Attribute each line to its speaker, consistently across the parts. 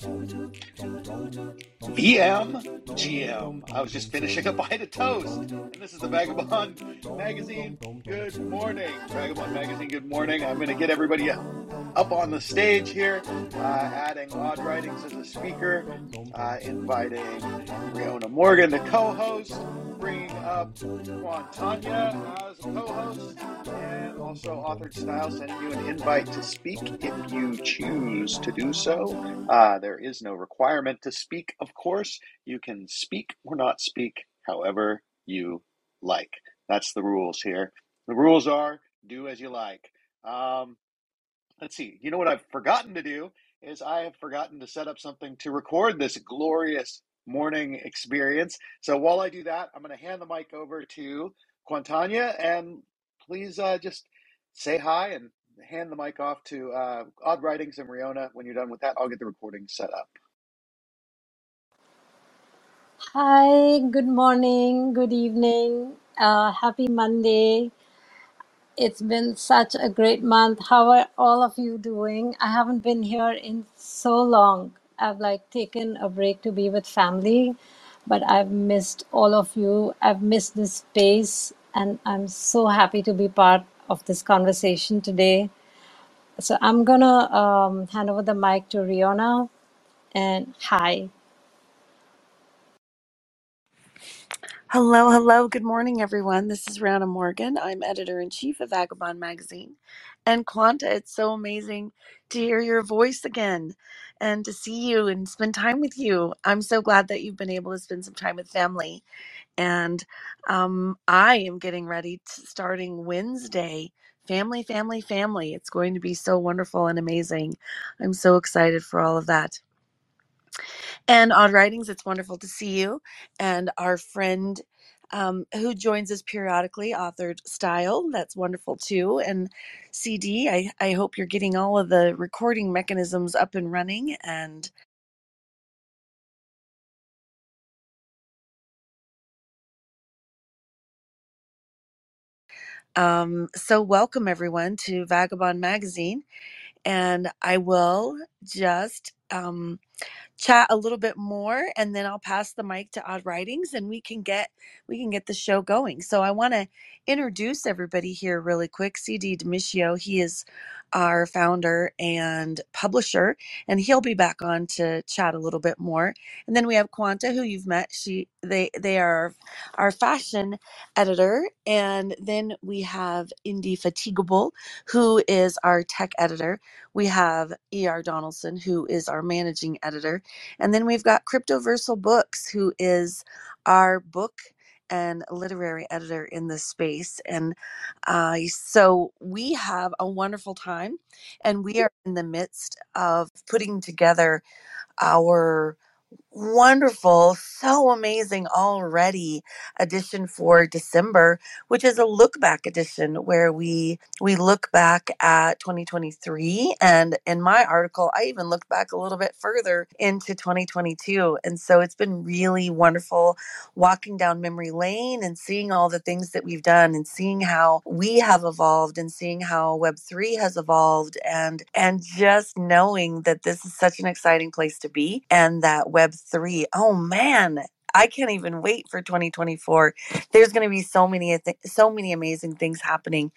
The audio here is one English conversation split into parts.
Speaker 1: VM GM. I was just finishing a bite of toast. And this is the Vagobond Magazine. Good morning. Vagobond Magazine, good morning. I'm going to get everybody up on the stage here, uh, adding Odd Writings as a speaker, uh, inviting Riona Morgan, the co bringing up Quantanya as a co host, and also Authored Style sending you an invite to speak if you choose to do so. Uh, there is no requirement to speak, of course. You can speak or not speak however you like. That's the rules here. The rules are do as you like. Um, let's see. You know what I've forgotten to do is I have forgotten to set up something to record this glorious morning experience. So while I do that, I'm going to hand the mic over to Quantanya and please uh, just say hi and hand the mic off to uh, Odd Writings and Riona. When you're done with that, I'll get the recording set up.
Speaker 2: Hi, good morning, good evening, uh, happy Monday. It's been such a great month. How are all of you doing? I haven't been here in so long. I've like taken a break to be with family, but I've missed all of you. I've missed this space, and I'm so happy to be part of this conversation today. So I'm gonna um, hand over the mic to Riona and hi.
Speaker 3: Hello, hello. Good morning, everyone. This is Riona Morgan. I'm editor in chief of Vagobond Magazine. And Quanta, it's so amazing to hear your voice again and to see you and spend time with you. I'm so glad that you've been able to spend some time with family. And um, I am getting ready to starting Wednesday. Family, family, family. It's going to be so wonderful and amazing. I'm so excited for all of that. And Odd Writings, it's wonderful to see you. And our friend um, who joins us periodically, Authored Style, that's wonderful too. And CD, I, I hope you're getting all of the recording mechanisms up and running. And um, so, welcome everyone to Vagobond Magazine. And I will just. Um, chat a little bit more and then I'll pass the mic to Odd Writings and we can get we can get the show going. So I want to introduce everybody here really quick. CD Damitio, he is our founder and publisher and he'll be back on to chat a little bit more. And then we have Quanta who you've met. She they they are our fashion editor and then we have Indefatigable who is our tech editor. We have ER Donaldson who is our managing editor and then we've got Cryptoversal Books, who is our book and literary editor in this space. And uh, so we have a wonderful time, and we are in the midst of putting together our wonderful, so amazing already edition for December, which is a look back edition where we we look back at 2023 and in my article I even looked back a little bit further into 2022 and so it's been really wonderful walking down memory lane and seeing all the things that we've done and seeing how we have evolved and seeing how web3 has evolved and and just knowing that this is such an exciting place to be and that web three. Oh man, I can't even wait for 2024. There's going to be so many so many amazing things happening.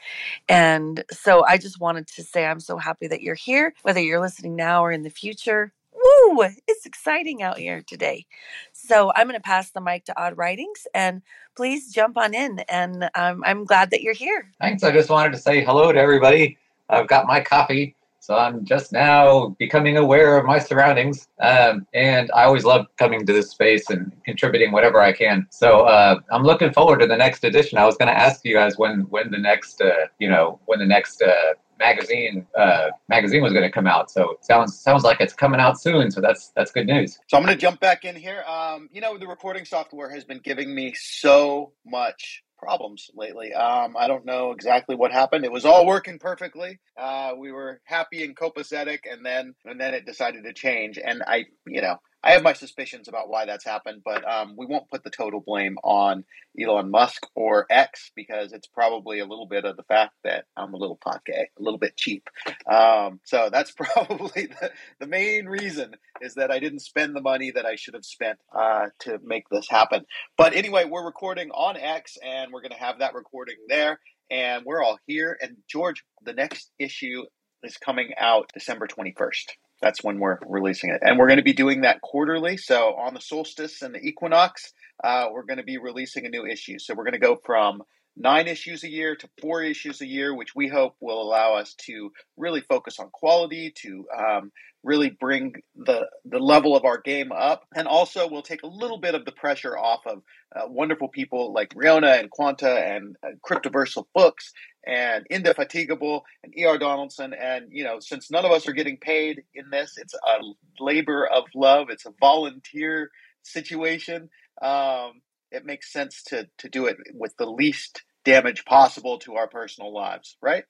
Speaker 3: And so I just wanted to say I'm so happy that you're here, whether you're listening now or in the future. Woo! It's exciting out here today. So I'm going to pass the mic to Odd Writings and please jump on in. And um, I'm glad that you're here.
Speaker 4: Thanks. I just wanted to say hello to everybody. I've got my coffee, so I'm just now becoming aware of my surroundings. Um, and I always love coming to this space and contributing whatever I can. So uh, I'm looking forward to the next edition. I was going to ask you guys when when the next uh, you know when the next uh, magazine uh, magazine was going to come out. So it sounds sounds like it's coming out soon. So that's that's good news.
Speaker 1: So I'm going to jump back in here. Um, you know, the recording software has been giving me so much problems lately. Um, I don't know exactly what happened. It was all working perfectly. Uh, we were happy and copacetic, and then and then it decided to change. And I, you know, I have my suspicions about why that's happened, but um, we won't put the total blame on Elon Musk or X because it's probably a little bit of the fact that I'm a little poke, a little bit cheap. Um, so that's probably the, the, main reason is that I didn't spend the money that I should have spent uh, to make this happen. But anyway, we're recording on X, and we're going to have that recording there and we're all here. And George, the next issue is coming out December 21st. That's when we're releasing it. And we're going to be doing that quarterly. So on the solstice and the equinox, uh, we're going to be releasing a new issue. So we're going to go from nine issues a year to four issues a year, which we hope will allow us to really focus on quality, to um, really bring the the level of our game up, and also we'll take a little bit of the pressure off of uh, wonderful people like Riona and Quanta and uh, Cryptoversal Books and Indefatigable and E.R. Donaldson. And, you know, since none of us are getting paid in this, it's a labor of love, it's a volunteer situation. Um, it makes sense to, to do it with the least damage possible to our personal lives, right?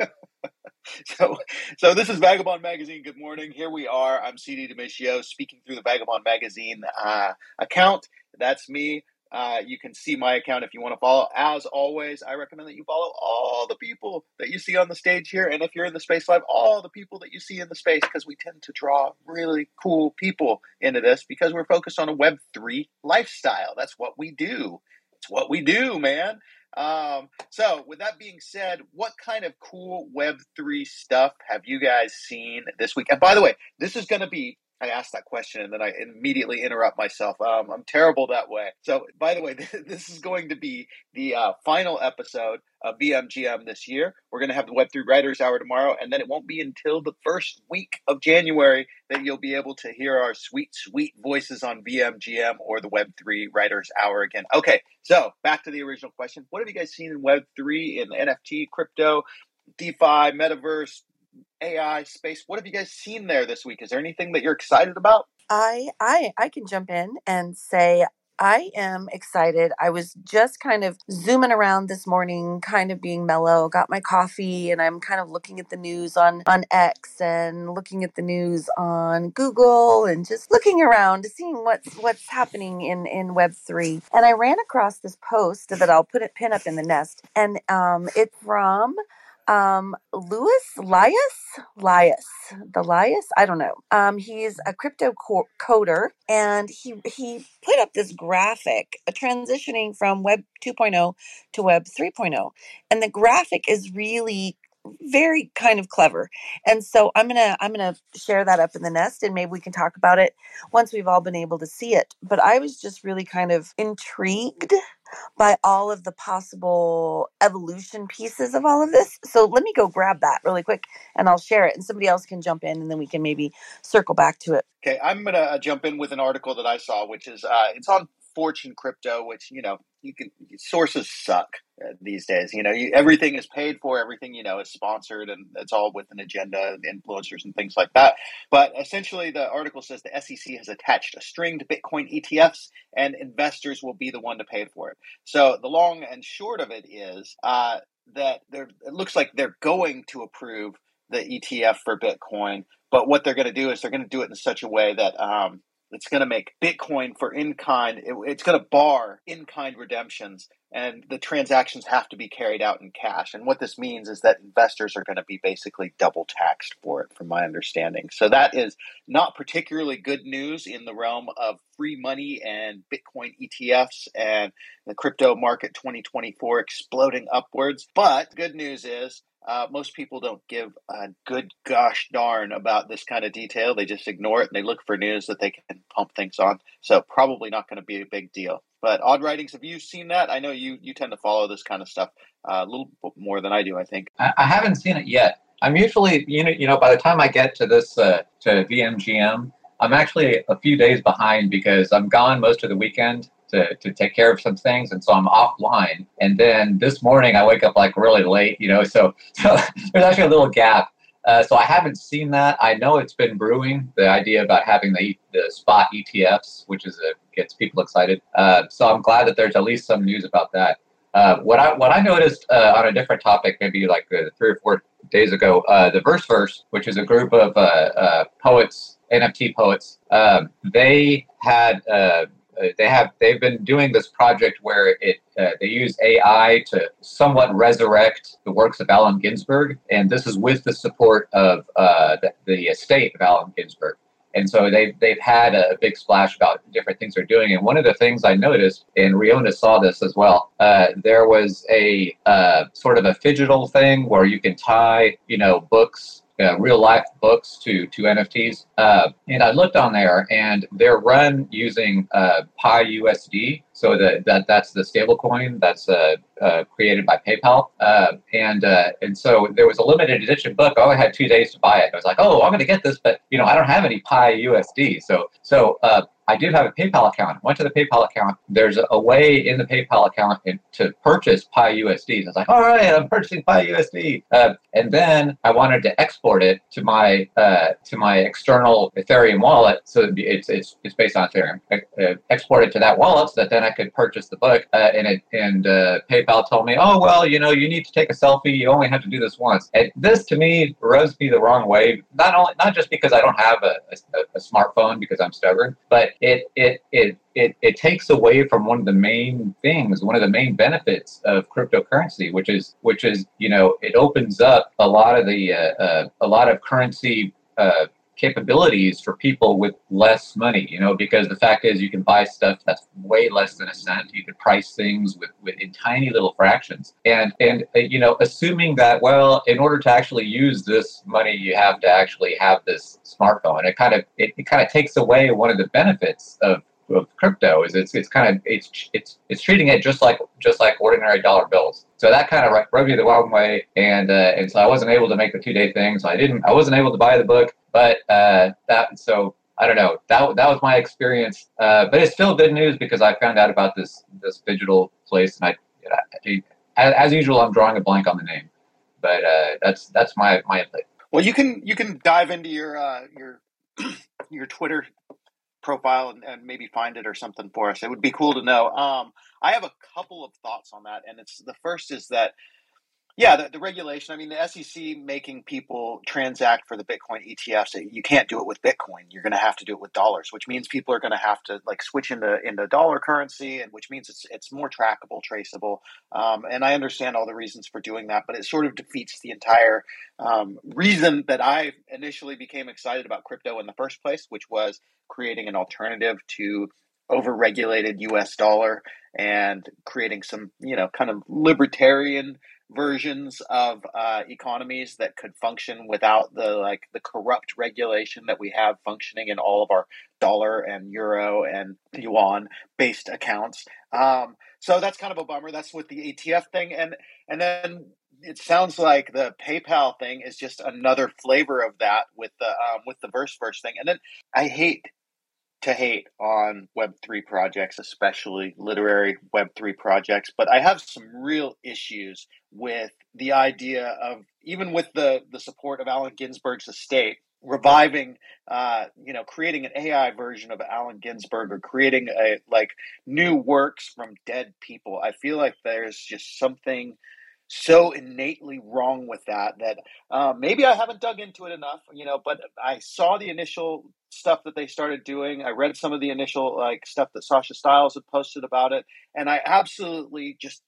Speaker 1: so, so this is Vagobond Magazine. Good morning. Here we are. I'm CD Damitio speaking through the Vagobond Magazine uh, account. That's me. Uh, you can see my account if you want to follow. As always, I recommend that you follow all the people that you see on the stage here. And if you're in the Space Live, all the people that you see in the space, because we tend to draw really cool people into this because we're focused on a Web3 lifestyle. That's what we do. It's what we do, man. Um, so, with that being said, what kind of cool Web3 stuff have you guys seen this week? And by the way, this is going to be I ask that question and then I immediately interrupt myself. Um, I'm terrible that way. So, by the way, this is going to be the uh, final episode of VMGM this year. We're going to have the Web3 Writers Hour tomorrow, and then it won't be until the first week of January that you'll be able to hear our sweet, sweet voices on VMGM or the Web3 Writers Hour again. Okay, so back to the original question. What have you guys seen in Web3, in NFT, crypto, DeFi, metaverse, AI space. What have you guys seen there this week? Is there anything that you're excited about?
Speaker 3: I I I can jump in and say I am excited. I was just kind of zooming around this morning, kind of being mellow, got my coffee, and I'm kind of looking at the news on, on X and looking at the news on Google and just looking around, seeing what's what's happening in, in Web3. And I ran across this post that I'll put it pin up in the nest. And um, it's from um, Louis Lias, Lias, the Lias, I don't know. Um, he's a crypto co- coder, and he he put up this graphic, a transitioning from Web 2.0 to Web 3.0, and the graphic is really very kind of clever. And so I'm gonna I'm gonna share that up in the nest, and maybe we can talk about it once we've all been able to see it. But I was just really kind of intrigued by all of the possible evolution pieces of all of this. So let me go grab that really quick and I'll share it and somebody else can jump in and then we can maybe circle back to it.
Speaker 1: Okay, I'm going to uh, jump in with an article that I saw which is uh, it's on Fortune Crypto, which you know you can sources suck uh, these days. You know, you, everything is paid for, everything you know is sponsored, and it's all with an agenda, influencers, and things like that. But essentially, the article says the SEC has attached a string to Bitcoin ETFs, and investors will be the one to pay for it. So the long and short of it is uh, that it looks like they're going to approve the ETF for Bitcoin, but what they're going to do is they're going to do it in such a way that um, it's going to make Bitcoin for in kind, it, it's going to bar in kind redemptions, and the transactions have to be carried out in cash. And what this means is that investors are going to be basically double taxed for it, from my understanding. So that is not particularly good news in the realm of free money and Bitcoin ETFs and the crypto market 2024 exploding upwards. But good news is uh, most people don't give a good gosh darn about this kind of detail. They just ignore it and they look for news that they can pump things on. So probably not going to be a big deal. But odd writings, have you seen that? I know you you tend to follow this kind of stuff uh, a little more than I do. I think
Speaker 4: I, I, haven't seen it yet. I'm usually you know you know by the time I get to this uh, to VMGM, I'm actually a few days behind because I'm gone most of the weekend to, to take care of some things. And so i'm offline. And then this morning i wake up like really late you know so so there's actually a little gap. Uh, so i haven't seen that. I know it's been brewing the idea about having the the spot etfs which is a, gets people excited. Uh, so i'm glad that there's at least some news about that. Uh, what I what I noticed uh, on a different topic, maybe like uh, three or four days ago, uh, the Verse Verse, which is a group of uh, uh, poets, NFT poets, um, they had they have they've been doing this project where it they use AI to somewhat resurrect the works of Allen Ginsberg, and this is with the support of the, the estate of Allen Ginsberg. And so they've, they've had a big splash about different things they're doing. And one of the things I noticed, and Riona saw this as well, uh, there was a uh, sort of a phygital thing where you can tie, you know, books uh, real life books to to NFTs. Uh, and I looked on there, and they're run using uh, PYUSD. So the, that that's the stablecoin that's uh, uh, created by PayPal. Uh, and and so there was a limited edition book. I only had two days to buy it. I was like, oh, I'm going to get this, but you know, I don't have any PYUSD. So so I do have a PayPal account. Went to the PayPal account. There's a, way in the PayPal account to purchase PYUSD. I was like, all right, I'm purchasing PYUSD. Uh, and then I wanted to export it to my uh, to my external Ethereum wallet. So it's it's it's based on Ethereum. Uh, export it to that wallet so that then I could purchase the book. Uh, and it and uh, PayPal told me, oh well, you know, you need to take a selfie. You only have to do this once. And this to me rubs me the wrong way. Not only not just because I don't have a, a, a smartphone because I'm stubborn, but it it it it, it takes away from one of the main things, one of the main benefits of cryptocurrency, which is which is you know it opens up a lot of the uh, uh, a lot of currency uh, capabilities for people with less money, you know, because the fact is you can buy stuff that's way less than a cent. You can price things with, with in tiny little fractions. And, and, uh, you know, assuming that, well, in order to actually use this money, you have to actually have this smartphone. It kind of, it, it kind of takes away one of the benefits of of crypto is it's it's kind of it's it's it's treating it just like just like ordinary dollar bills. So that kind of rubbed me the wrong way, and uh, and so I wasn't able to make the two day thing. So I didn't I wasn't able to buy the book, but uh, that so I don't know that that was my experience. Uh, but it's still good news because I found out about this this digital place, and I, I as, usual I'm drawing a blank on the name, but uh, that's that's my my.
Speaker 1: Well, you can you can dive into your uh, your your Twitter profile and, and, maybe find it or something for us. It would be cool to know. Um, I have a couple of thoughts on that, and it's the first is that yeah, the, the, regulation. I mean, the SEC making people transact for the Bitcoin ETFs. You can't do it with Bitcoin. You're going to have to do it with dollars, which means people are going to have to like switch into into dollar currency, and which means it's it's more trackable, traceable. Um, and I understand all the reasons for doing that, but it sort of defeats the entire um, reason that I initially became excited about crypto in the first place, which was creating an alternative to overregulated U.S. dollar and creating some, you know, kind of libertarian versions of uh, economies that could function without the like the corrupt regulation that we have functioning in all of our dollar and euro and yuan based accounts. Um, so that's kind of a bummer. That's with the ETF thing, and and then it sounds like the PayPal thing is just another flavor of that with the um, with the verse verse thing. And then I hate to hate on Web3 projects, especially literary Web3 projects, but I have some real issues with the idea of, even with the, the support of Allen Ginsberg's estate, reviving, uh, you know, creating an AI version of Allen Ginsberg or creating a like new works from dead people. I feel like there's just something so innately wrong with that that uh, maybe I haven't dug into it enough, you know. But I saw the initial stuff that they started doing. I read some of the initial like stuff that Sasha Stiles had posted about it, and I absolutely just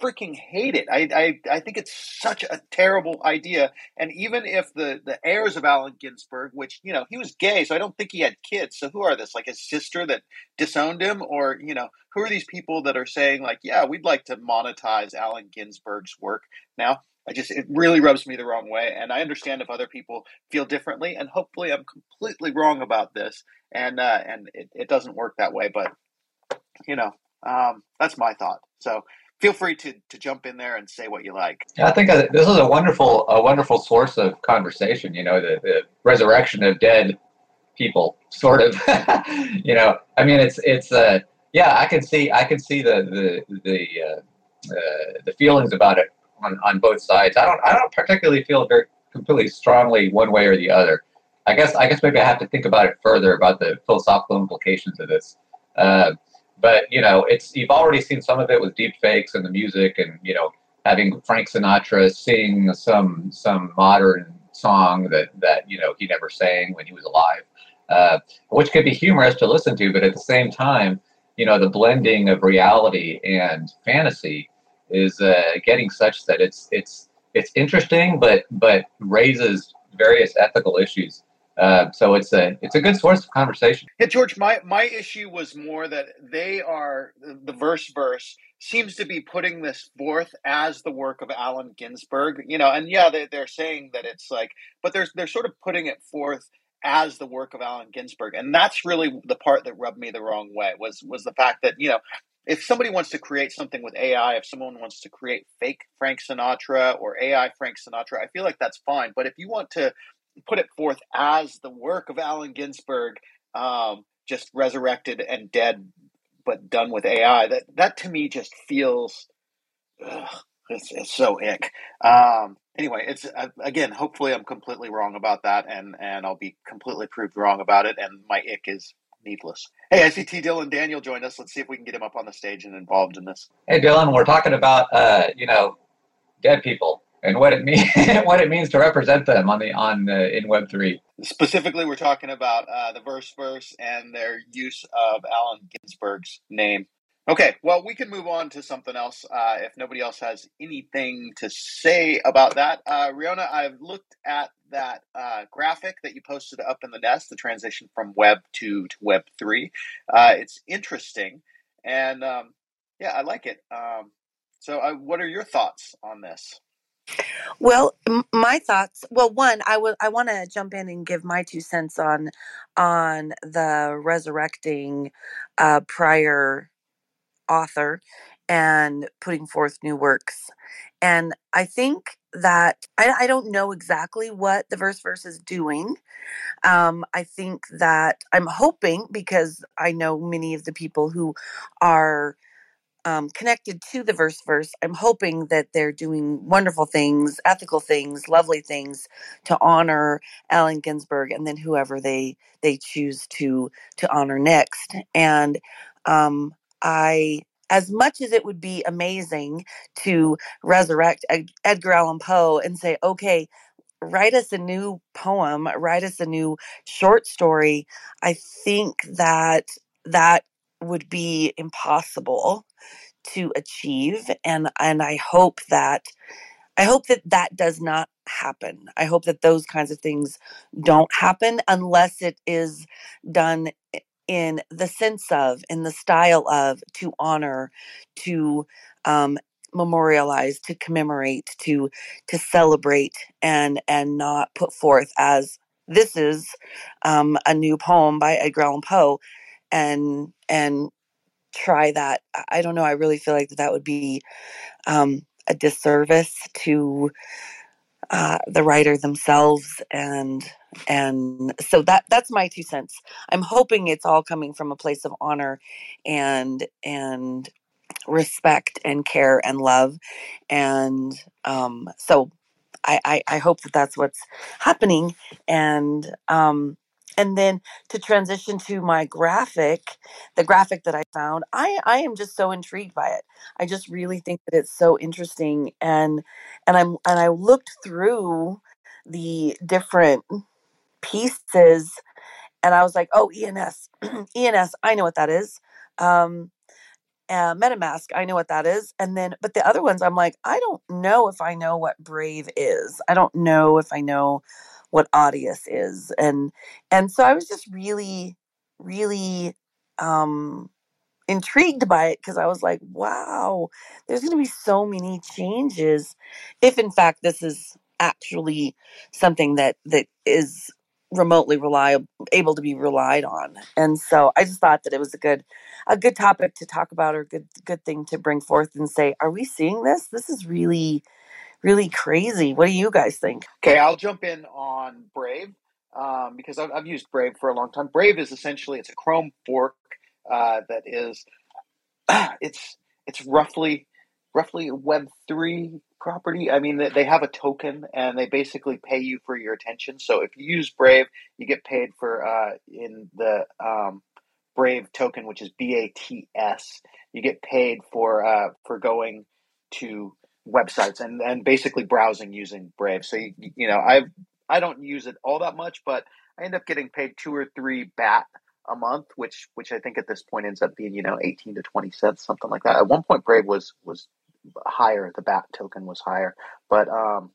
Speaker 1: freaking hate it. I, I I think it's such a terrible idea. And even if the the heirs of Allen Ginsberg, which you know he was gay, so I don't think he had kids. So who are this? Like his sister that disowned him, or you know who are these people that are saying like, yeah, we'd like to monetize Allen Ginsberg's work now? I just it really rubs me the wrong way, and I understand if other people feel differently, and hopefully I'm completely wrong about this, and uh, and it, it doesn't work that way. But you know, um, that's my thought. So feel free to to jump in there and say what you like.
Speaker 4: Yeah, I think uh, this is a wonderful a wonderful source of conversation. You know, the, the resurrection of dead people, sort of. you know, I mean, it's it's uh, yeah, I can see I can see the the the uh, uh, the feelings about it on, on both sides. I don't I don't particularly feel very completely strongly one way or the other. I guess I guess maybe I have to think about it further about the philosophical implications of this. Uh, but you know, it's you've already seen some of it with deep fakes and the music, and you know, having Frank Sinatra sing some some modern song that that you know he never sang when he was alive, uh, which could be humorous to listen to, but at the same time, you know, the blending of reality and fantasy is uh, getting such that it's it's it's interesting, but but raises various ethical issues. Uh, so it's a it's a good source of conversation.
Speaker 1: Yeah, George, my my issue was more that they are the verse verse seems to be putting this forth as the work of Allen Ginsberg, you know, and yeah, they, they're saying that it's like, but they're they're sort of putting it forth as the work of Allen Ginsberg, and that's really the part that rubbed me the wrong way was was the fact that you know if somebody wants to create something with AI, if someone wants to create fake Frank Sinatra or AI Frank Sinatra, I feel like that's fine. But if you want to put it forth as the work of Allen Ginsberg, um, just resurrected and dead, but done with AI, that that to me just feels ugh, it's, it's so ick. Um, anyway, it's uh, again. Hopefully, I'm completely wrong about that, and and I'll be completely proved wrong about it. And my ick is needless. Hey, I see T. Dylan Daniel joined us. Let's see if we can get him up on the stage and involved in this.
Speaker 4: Hey, Dylan, we're talking about uh, you know dead people and what it means what it means to represent them on the on uh, in Web three.
Speaker 1: Specifically, we're talking about uh, the verse verse and their use of Allen Ginsberg's name Okay, well, we can move on to something else uh, if nobody else has anything to say about that. Uh, Riona, I've looked at that uh, graphic that you posted up in the nest, the transition from Web 2 to Web 3. Uh, it's interesting, and um, yeah, I like it. Um, so, uh, what are your thoughts on this?
Speaker 3: Well, m- my thoughts. Well, one, I would I want to jump in and give my two cents on on the resurrecting uh, prior author and putting forth new works. And I think that I, I don't know exactly what the verse verse is doing. Um, I think that I'm hoping because I know many of the people who are um, connected to the verse verse, I'm hoping that they're doing wonderful things, ethical things, lovely things to honor Allen Ginsberg, and then whoever they they choose to to honor next. And um, I as much as it would be amazing to resurrect Edgar Allan Poe and say, okay, write us a new poem, write us a new short story, I think that that would be impossible to achieve and and I hope that I hope that that does not happen. I hope that those kinds of things don't happen unless it is done in the sense of, in the style of, to honor, to um, memorialize, to commemorate, to to celebrate, and and not put forth as this is um, a new poem by Edgar Allan Poe, and and try that. I don't know. I really feel like that, would be um, a disservice to uh, the writer themselves and and so that that's my two cents i'm hoping it's all coming from a place of honor and and respect and care and love and um so i i, I hope that that's what's happening and um and then to transition to my graphic the graphic that i found i i am just so intrigued by it i just really think that it's so interesting and and i'm and i looked through the different pieces and i was like oh ens ens i know what that is um uh, MetaMask, I know what that is. And then, but the other ones, I'm like, I don't know if I know what Brave is. I don't know if I know what Audius is. And, and so I was just really, really, um, intrigued by it because I was like, wow, there's going to be so many changes if in fact this is actually something that that is remotely reliable able to be relied on. And so I just thought that it was a good a good topic to talk about or good good thing to bring forth and say, are we seeing this? This is really really crazy. What do you guys think?
Speaker 1: Okay, I'll jump in on Brave um, because I've, I've, used Brave for a long time. Brave is essentially it's a Chrome fork uh, that is it's it's roughly roughly Web three property. I mean, they have a token and they basically pay you for your attention. So if you use Brave, you get paid for uh, in the um, Brave token, which is BATS. You get paid for uh, for going to websites and, and basically browsing using Brave. So you, you know I I don't use it all that much, but I end up getting paid two or three BAT a month, which which I think at this point ends up being you know eighteen to twenty cents, something like that. At one point, Brave was was higher. The BAT token was higher, but um,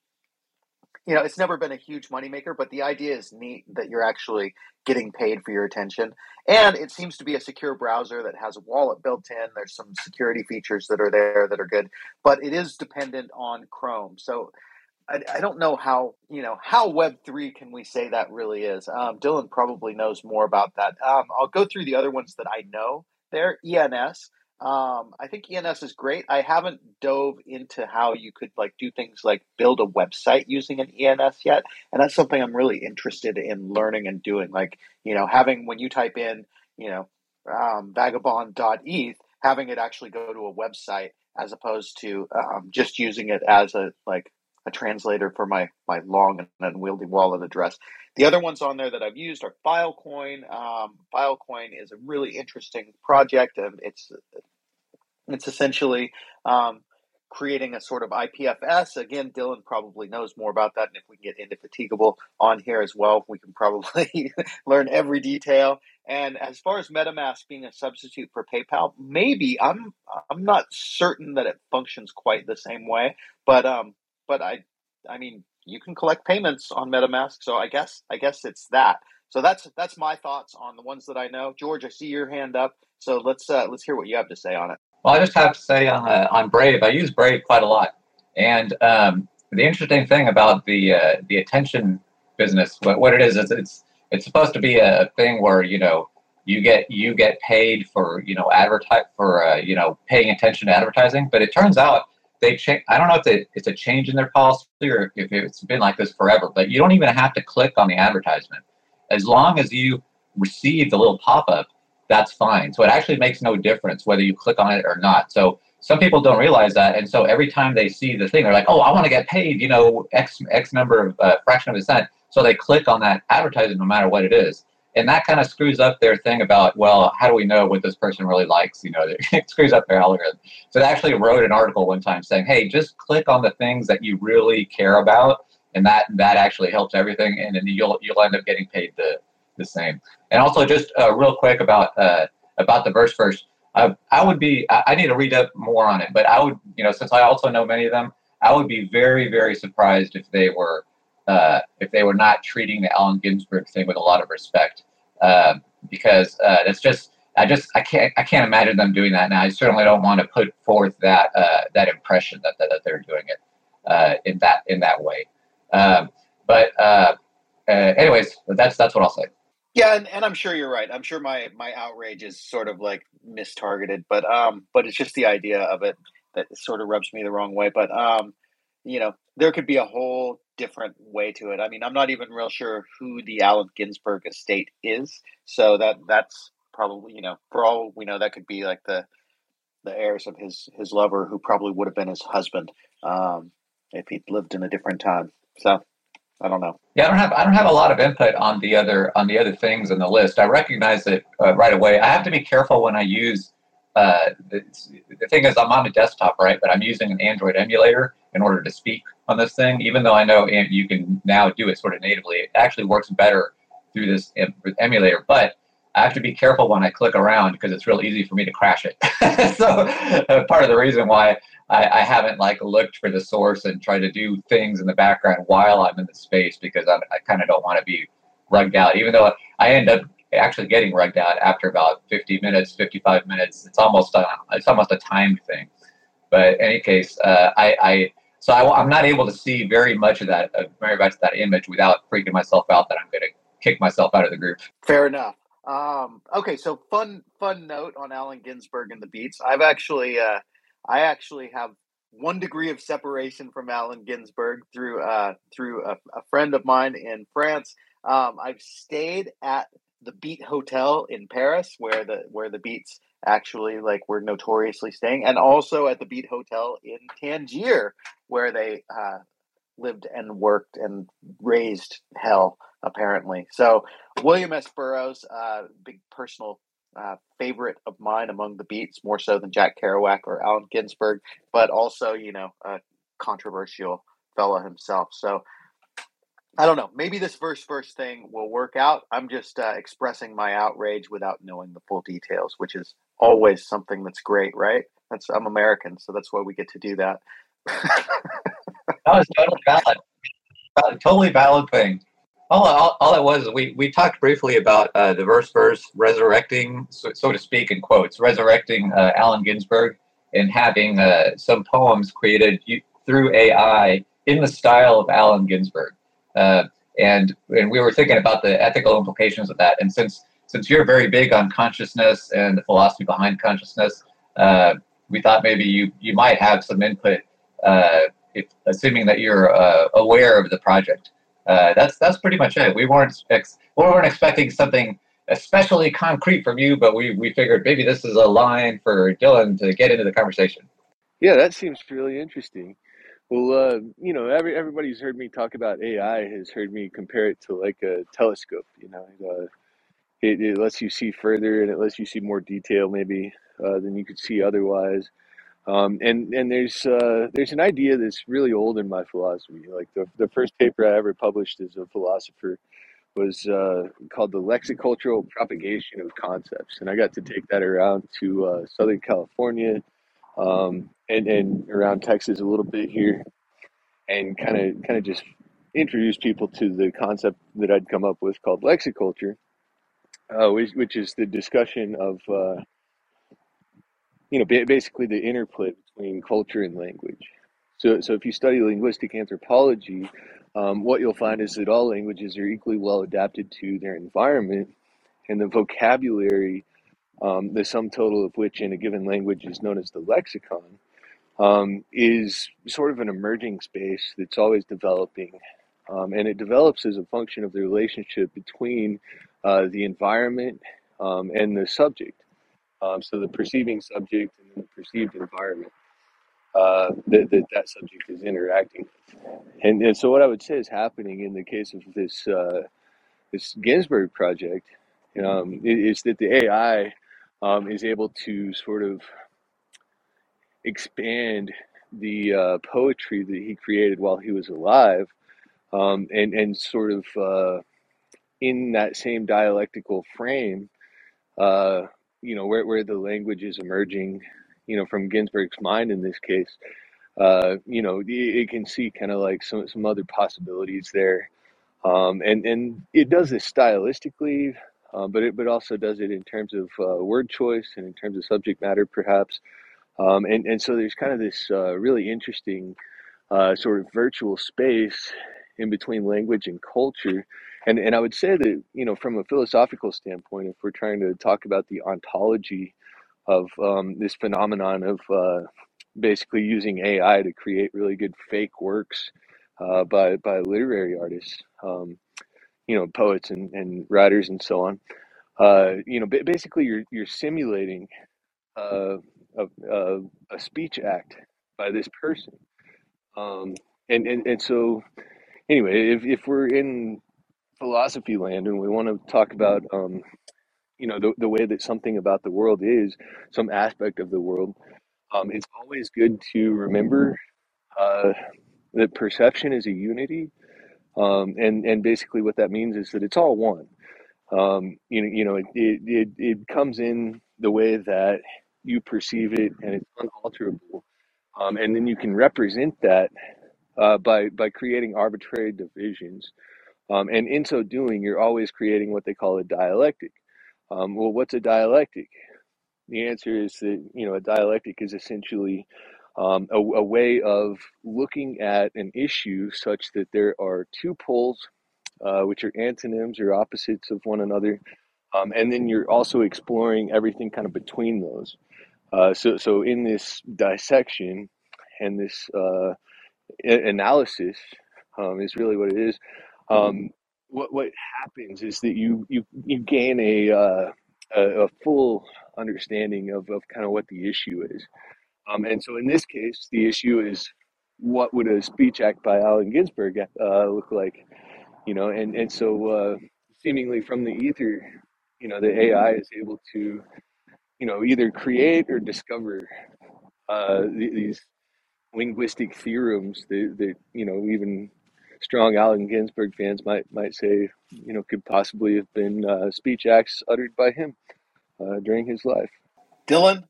Speaker 1: you know, it's never been a huge moneymaker, but the idea is neat that you're actually getting paid for your attention. And it seems to be a secure browser that has a wallet built in. There's some security features that are there that are good, but it is dependent on Chrome. So I, I don't know how, you know, how Web3 can we say that really is? Um, Dylan probably knows more about that. Um, I'll go through the other ones that I know there. ENS. Um, I think ENS is great. I haven't dove into how you could like do things like build a website using an ENS yet, and that's something I'm really interested in learning and doing. Like you know, having when you type in you know um, vagabond.eth, having it actually go to a website as opposed to um, just using it as a like a translator for my my long and unwieldy wallet address. The other ones on there that I've used are Filecoin. Um, Filecoin is a really interesting project, and it's it's essentially um, creating a sort of IPFS. Again, Dylan probably knows more about that, and if we can get indefatigable on here as well, we can probably learn every detail. And as far as MetaMask being a substitute for PayPal, maybe I'm I'm not certain that it functions quite the same way, but um, but I I mean you can collect payments on MetaMask, so I guess I guess it's that. So that's that's my thoughts on the ones that I know. George, I see your hand up, so let's uh, let's hear what you have to say on it.
Speaker 4: Well, I just have to say on, uh, on Brave, I use Brave quite a lot. And um, the interesting thing about the uh, the attention business, what, what it is, is it's it's supposed to be a thing where you know you get you get paid for you know advertise for uh, you know paying attention to advertising. But it turns out they change. I don't know if it's a change in their policy or if it's been like this forever. But you don't even have to click on the advertisement as long as you receive the little pop up that's fine. So it actually makes no difference whether you click on it or not. So some people don't realize that, and so every time they see the thing, they're like, "Oh, I want to get paid," you know, x x number of uh, fraction of a cent. So they click on that advertisement no matter what it is, and that kind of screws up their thing about, well, how do we know what this person really likes? You know, it screws up their algorithm. So they actually wrote an article one time saying, "Hey, just click on the things that you really care about." And that that actually helps everything, and then you'll you'll end up getting paid the the same. And also, just uh, real quick about uh, about the verse first. I, I would be. I, I need to read up more on it, but I would, you know, since I also know many of them, I would be very, very surprised if they were uh, if they were not treating the Allen Ginsberg thing with a lot of respect, uh, because uh, it's just. I just I can't I can't imagine them doing that now. I certainly don't want to put forth that uh, that impression that, that, that they're doing it uh, in that in that way. Um, but uh, uh, anyways, that's that's what I'll say.
Speaker 1: Yeah, and, and I'm sure you're right. I'm sure my my outrage is sort of like mistargeted, but um, but it's just the idea of it that sort of rubs me the wrong way. But um, you know, there could be a whole different way to it. I mean, I'm not even real sure who the Allen Ginsberg estate is, so that that's probably you know, for all we know, that could be like the the heirs of his his lover, who probably would have been his husband um, if he'd lived in a different time. So I don't know.
Speaker 4: Yeah, I don't have I don't have a lot of input on the other on the other things in the list. I recognize it uh, right away. I have to be careful when I use. Uh, the, the thing is, I'm on a desktop, right? But I'm using an Android emulator in order to speak on this thing. Even though I know you can now do it sort of natively, it actually works better through this emulator. But I have to be careful when I click around because it's real easy for me to crash it. so uh, part of the reason why I, I, haven't like looked for the source and tried to do things in the background while I'm in the space because I'm, i kind of don't want to be rugged out. Even though I end up actually getting rugged out after about 50 minutes, 55 minutes. It's almost a, it's almost a timed thing. But in any case, uh, I, I so I, am not able to see very much of that, uh, very much that image without freaking myself out that I'm going to kick myself out of the group.
Speaker 1: Fair enough. Um, okay, so fun fun note on Allen Ginsberg and the Beats. I've actually uh, I actually have one degree of separation from Allen Ginsberg through uh, through a, a friend of mine in France. Um, I've stayed at the Beat Hotel in Paris, where the where the Beats actually like were notoriously staying, and also at the Beat Hotel in Tangier, where they uh, lived and worked and raised hell apparently. So William S. Burroughs, uh, big personal uh, favorite of mine among the beats, more so than Jack Kerouac or Allen Ginsberg, but also, you know, a controversial fellow himself. So I don't know. Maybe this verse verse thing will work out. I'm just uh, expressing my outrage without knowing the full details, which is always something that's great, right? That's I'm American, so that's why we get to do that.
Speaker 4: that was totally valid. Totally valid thing. All, all, all it was, we, we talked briefly about uh, the verse verse resurrecting, so, so, to speak, in quotes, resurrecting uh, Allen Ginsberg and having uh, some poems created through AI in the style of Allen Ginsberg. Uh, and, and we were thinking about the ethical implications of that. And since, since you're very big on consciousness and the philosophy behind consciousness, uh, we thought maybe you, you might have some input, uh, if, assuming that you're aware of the project uh, that's that's pretty much it. We weren't ex- we weren't expecting something especially concrete from you, but we we figured maybe this is a line for Dylan to get into the conversation.
Speaker 5: Yeah, that seems really interesting. Well, uh, you know, every everybody's heard me talk about AI has heard me compare it to like a telescope. You know, uh, it, it lets you see further and it lets you see more detail maybe uh, than you could see otherwise. Um, and and there's uh, there's an idea that's really old in my philosophy. Like the the first paper I ever published as a philosopher was uh, called the lexicultural propagation of concepts, and I got to take that around to uh, Southern California um, and and around Texas a little bit here, and kind of kind of just introduce people to the concept that I'd come up with called lexiculture, uh, which, which is the discussion of uh, you know, basically the interplay between culture and language. So, so if you study linguistic anthropology, um, what you'll find is that all languages are equally well adapted to their environment, and the vocabulary, um, the sum total of which in a given language is known as the lexicon, um, is sort of an emerging space that's always developing. Um, and it develops as a function of the relationship between uh, the environment um, and the subject. Um, so the perceiving subject and the perceived environment uh, that, that that subject is interacting with. And, and so what I would say is happening in the case of this uh, this Ginsberg project um, is that the AI um, is able to sort of expand the uh, poetry that he created while he was alive, um, and and sort of uh, in that same dialectical frame, uh, you know where where the language is emerging, you know, from Ginsberg's mind in this case, uh, you know, it, it can see kind of like some some other possibilities there, um, and and it does this stylistically, uh, but it but also does it in terms of uh, word choice and in terms of subject matter, perhaps, um, and and so there's kind of this uh, really interesting uh, sort of virtual space in between language and culture and and I would say that you know from a philosophical standpoint, if we're trying to talk about the ontology of um, this phenomenon of uh, basically using AI to create really good fake works uh, by by literary artists, um, you know, poets and, and writers and so on. Uh, you know, ba- basically you're you're simulating uh, a, a a speech act by this person, um, and and and so anyway, if if we're in philosophy land and we want to talk about um, you know the, the way that something about the world is some aspect of the world. Um, it's always good to remember uh, that perception is a unity um, and and basically what that means is that it's all one. Um, you know you know it, it, it, it comes in the way that you perceive it and it's unalterable. Um, and then you can represent that uh, by by creating arbitrary divisions um, and in so doing, you're always creating what they call a dialectic. Um, well, what's a dialectic? The answer is that you know a dialectic is essentially um, a, a way of looking at an issue such that there are two poles, uh, which are antonyms or opposites of one another, um, and then you're also exploring everything kind of between those. Uh, so, so in this dissection and this uh, analysis um, is really what it is um, what what happens is that you you you gain a uh, a, a full understanding of, of kind of what the issue is. Um, and so in this case, the issue is what would a speech act by Allen Ginsberg uh, look like, you know? And and so uh, seemingly from the ether, you know the AI is able to you know either create or discover uh, these linguistic theorems that, that you know even strong Allen Ginsberg fans might might say you know could possibly have been uh, speech acts uttered by him uh, during his life.
Speaker 1: Dylan,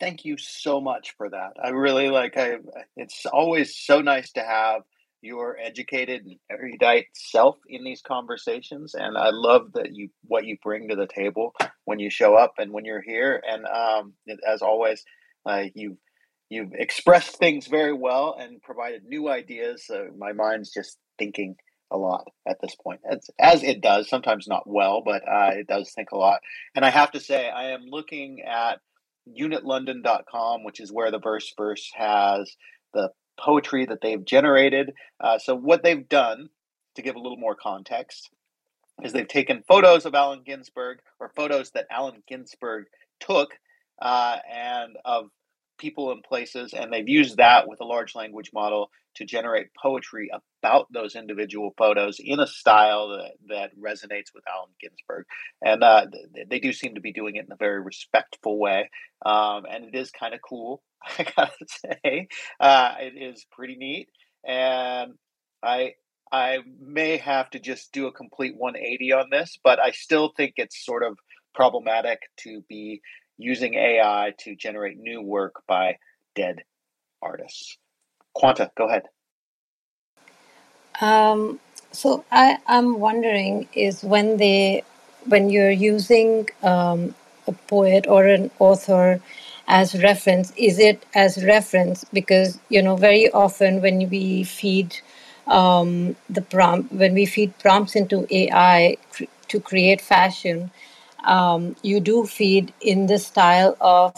Speaker 1: thank you so much for that. I really like. I. It's always so nice to have your educated and erudite self in these conversations, and I love that you what you bring to the table when you show up and when you're here. And um, as always, uh, you you've expressed things very well and provided new ideas. Uh, my mind's just thinking a lot at this point, as, as it does. Sometimes not well, but uh, it does think a lot. And I have to say, I am looking at unitlondon.com, which is where the verse verse has the poetry that they've generated. Uh, so, what they've done, to give a little more context, is they've taken photos of Allen Ginsberg or photos that Allen Ginsberg took uh, and of people and places, and they've used that with a large language model to generate poetry about those individual photos in a style that, that resonates with Allen Ginsberg. And uh, they do seem to be doing it in a very respectful way. Um, and it is kind of cool, I gotta say. Uh, it is pretty neat. And I I may have to just do a complete 180 on this, but I still think it's sort of problematic to be using AI to generate new work by dead artists. Quanta, go ahead.
Speaker 2: Um, so I, I'm wondering is when they when you're using um, a poet or an author as reference, is it as reference? Because you know very often when we feed um, the prompt when we feed prompts into AI cr- to create fashion, um, you do feed in the style of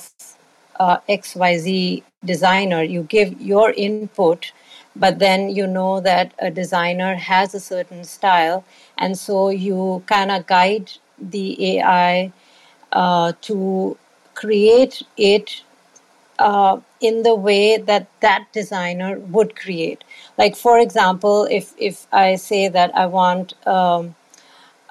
Speaker 2: uh, XYZ designer. You give your input, but then you know that a designer has a certain style, and so you kind of guide the AI uh, to create it uh, in the way that that designer would create. Like, for example, if if I say that I want um,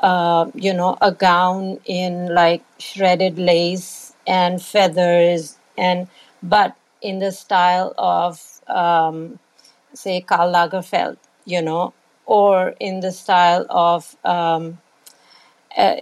Speaker 2: uh, you know, a gown in like shredded lace and feathers, and but in the style of, um, say, Karl Lagerfeld, you know, or in the style of um, uh,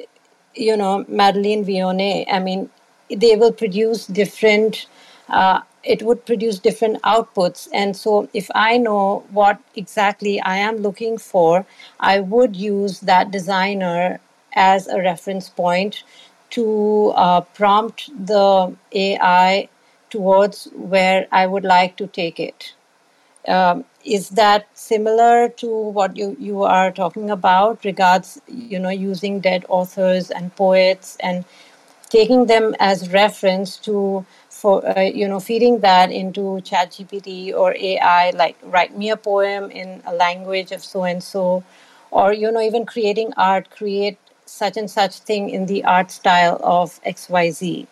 Speaker 2: you know, Madeleine Vionnet, I mean, they will produce different, uh, it would produce different outputs. And so if I know what exactly I am looking for, I would use that designer as a reference point to uh, prompt the AI towards where I would like to take it. Um, is that similar to what you, you are talking about regards you know using dead authors and poets and taking them as reference to for uh, you know feeding that into ChatGPT or AI like write me a poem in a language of so and so or you know even creating art create such and such thing in the art style of XYZ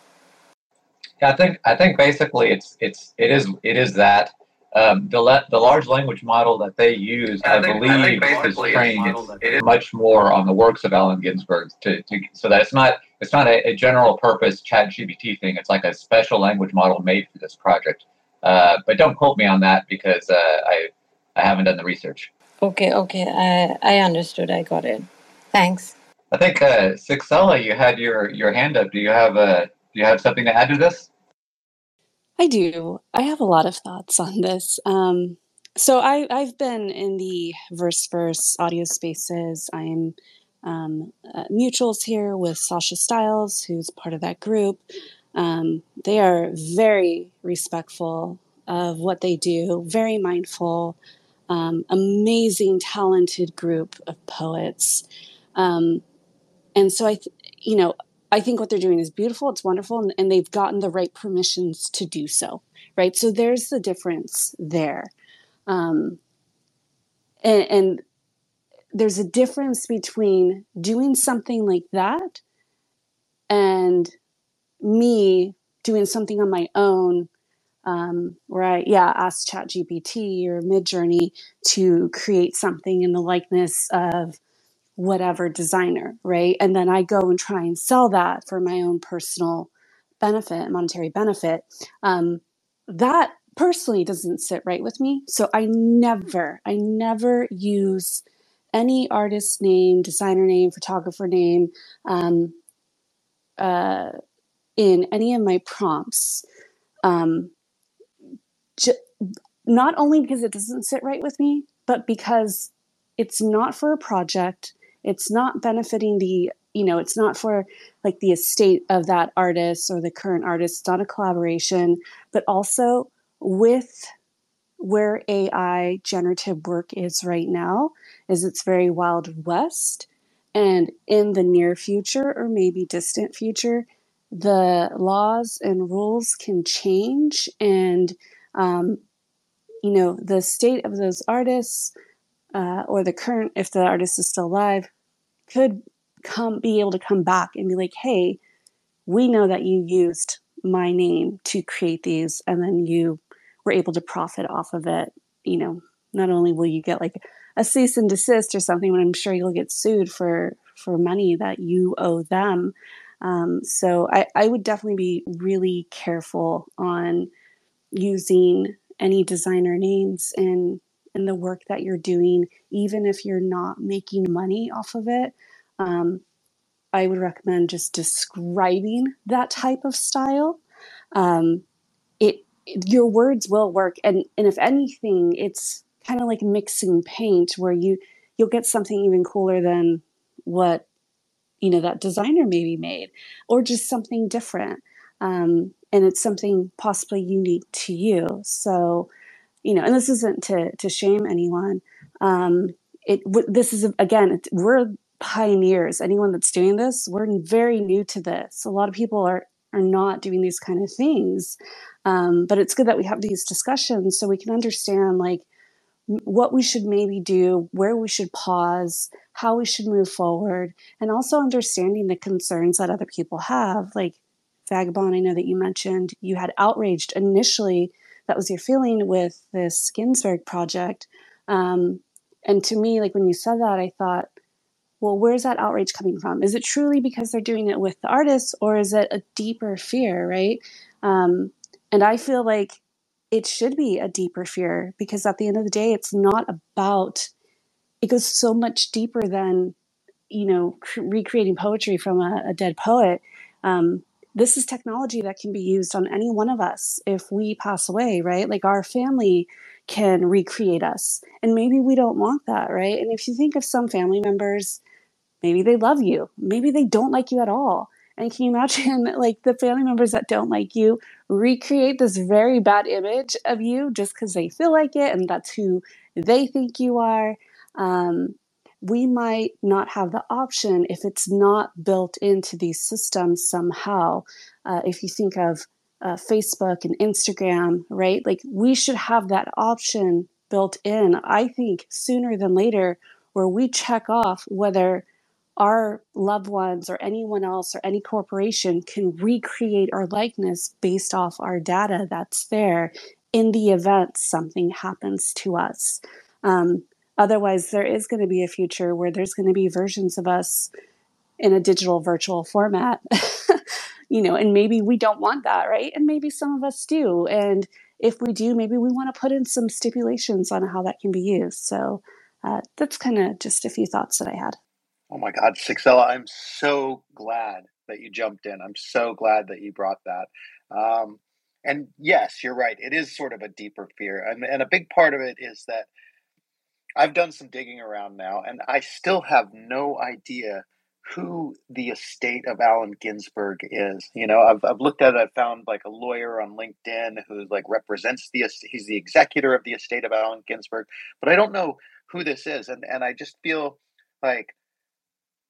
Speaker 4: Yeah, I think I think basically it's it's it is it is that um, the le- the large language model that they use, I,
Speaker 6: I think, I
Speaker 4: believe,
Speaker 6: think
Speaker 4: is
Speaker 6: basically it's
Speaker 4: trained
Speaker 6: model it is
Speaker 4: much more on the works of Allen Ginsberg to, to so that it's not it's not a, a general purpose Chat GPT thing. It's like a special language model made for this project. Uh, but don't quote me on that because uh, I I haven't done the research.
Speaker 2: okay okay I, I understood I got it thanks
Speaker 4: I think uh, Sixella, you had your your hand up. Do you have uh, do you have something to add to this?
Speaker 6: I do. I have a lot of thoughts on this. Um, so I, I've been in the verse verse audio spaces. I'm um, uh, mutuals here with Sasha Stiles, who's part of that group. Um, they are very respectful of what they do, very mindful, um, amazing, talented group of poets. Um, and so I, th- you know, I think what they're doing is beautiful. It's wonderful, and, and they've gotten the right permissions to do so, right? So there's the difference there, um, and, and there's a difference between doing something like that and me doing something on my own um, where I, yeah, asked ChatGPT or Midjourney to create something in the likeness of whatever designer, right? And then I go and try and sell that for my own personal benefit, monetary benefit. Um, that personally doesn't sit right with me. So I never, I never use any artist name, designer name, photographer name um, uh, in any of my prompts. Um, not only because it doesn't sit right with me, but because it's not for a project. It's not benefiting the, you know, it's not for like the estate of that artist or the current artist. It's not a collaboration, but also with where AI generative work is right now is it's very wild west and in the near future or maybe distant future the laws and rules can change and um, you know the state of those artists uh, or the current if the artist is still alive could come be able to come back and be like hey we know that you used my name to create these and then you were able to profit off of it. You know not only will you get like a cease and desist or something but i'm sure you'll get sued for for money that you owe them. Um, so I, I would definitely be really careful on using any designer names in in the work that you're doing even if you're not making money off of it um, I would recommend just describing that type of style. Um, it your words will work, and and if anything, it's kind of like mixing paint, where you you'll get something even cooler than what you know that designer maybe made, or just something different. Um, and it's something possibly unique to you. So, you know, and this isn't to to shame anyone. Um, it this is again, we're pioneers. Anyone that's doing this, we're very new to this. A lot of people are are not doing these kind of things, um, but it's good that we have these discussions so we can understand like what we should maybe do, where we should pause, how we should move forward, and also understanding the concerns that other people have. Like Vagobond, I know that you mentioned you had outraged initially. That was your feeling with this Ginsberg project. Um, and to me, like when you said that, I thought, well, where's that outrage coming from? Is it truly because they're doing it with the artists, or is it a deeper fear, right? Um, and I feel like it should be a deeper fear because at the end of the day, it's not about, it goes so much deeper than you know, cr- recreating poetry from a, a dead poet. Um, this is technology that can be used on any one of us if we pass away, right? Like our family can recreate us. And maybe we don't want that, right? And if you think of some family members Maybe they love you. Maybe they don't like you at all. And can you imagine, like, the family members that don't like you recreate this very bad image of you just because they feel like it and that's who they think you are? Um, we might not have the option if it's not built into these systems somehow. Uh, if you think of uh, Facebook and Instagram, right? Like, we should have that option built in, I think, sooner than later, where we check off whether our loved ones or anyone else or any corporation can recreate our likeness based off our data that's there in the event something happens to us. Um, otherwise, there is going to be a future where there's going to be versions of us in a digital virtual format, you know, and maybe we don't want that, right? And maybe some of us do. And if we do, maybe we want to put in some stipulations on how that can be used. So uh, that's kind of just a few thoughts that I had.
Speaker 1: Oh my God, Sixella, I'm so glad that you jumped in. I'm so glad that you brought that. Um, and yes, you're right. It is sort of a deeper fear. And, and a big part of it is that I've done some digging around now, and I still have no idea who the estate of Allen Ginsberg is. You know, I've, I've looked at it, I've found like a lawyer on LinkedIn who like represents the, he's the executor of the estate of Allen Ginsberg, but I don't know who this is. And, and I just feel like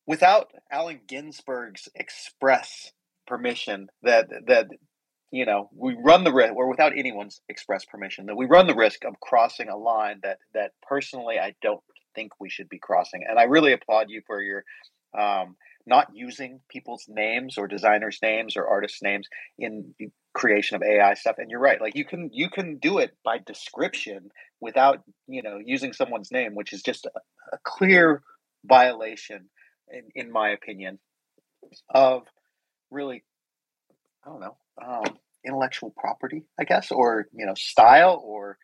Speaker 1: without Allen Ginsberg's express permission that that you know we run the risk or without anyone's express permission that we run the risk of crossing a line that that personally I don't think we should be crossing. And I really applaud you for your um, not using people's names or designers names or artists names in the creation of AI stuff. And you're right like you can you can do it by description without you know using someone's name which is just a, a clear violation, in, in my opinion, of really I don't know um, intellectual property, I guess, or you know style or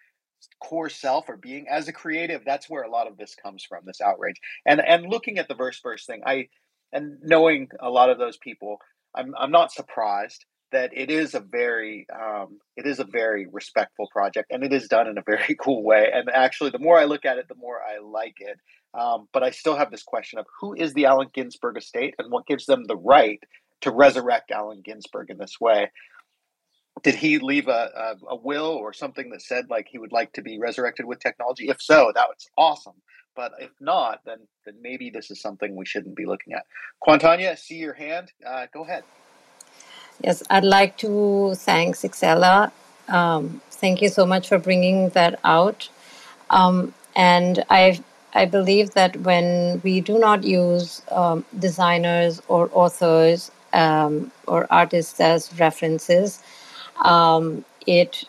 Speaker 1: core self or being as a creative. That's where a lot of this comes from. This outrage and and looking at the verse verse thing, I and knowing a lot of those people, I'm I'm not surprised that it is a very um, it is a very respectful project and it is done in a very cool way and actually the more i look at it the more i like it um, but i still have this question of who is the allen ginsberg estate and what gives them the right to resurrect allen ginsberg in this way did he leave a, a, a will or something that said like he would like to be resurrected with technology? If so that was awesome. But if not then then maybe this is something we shouldn't be looking at. Quantanya see your hand. Uh, go ahead.
Speaker 2: Yes, I'd like to thank Sixella. Um, thank you so much for bringing that out. Um, and I, I believe that when we do not use um, designers or authors um, or artists as references, um, it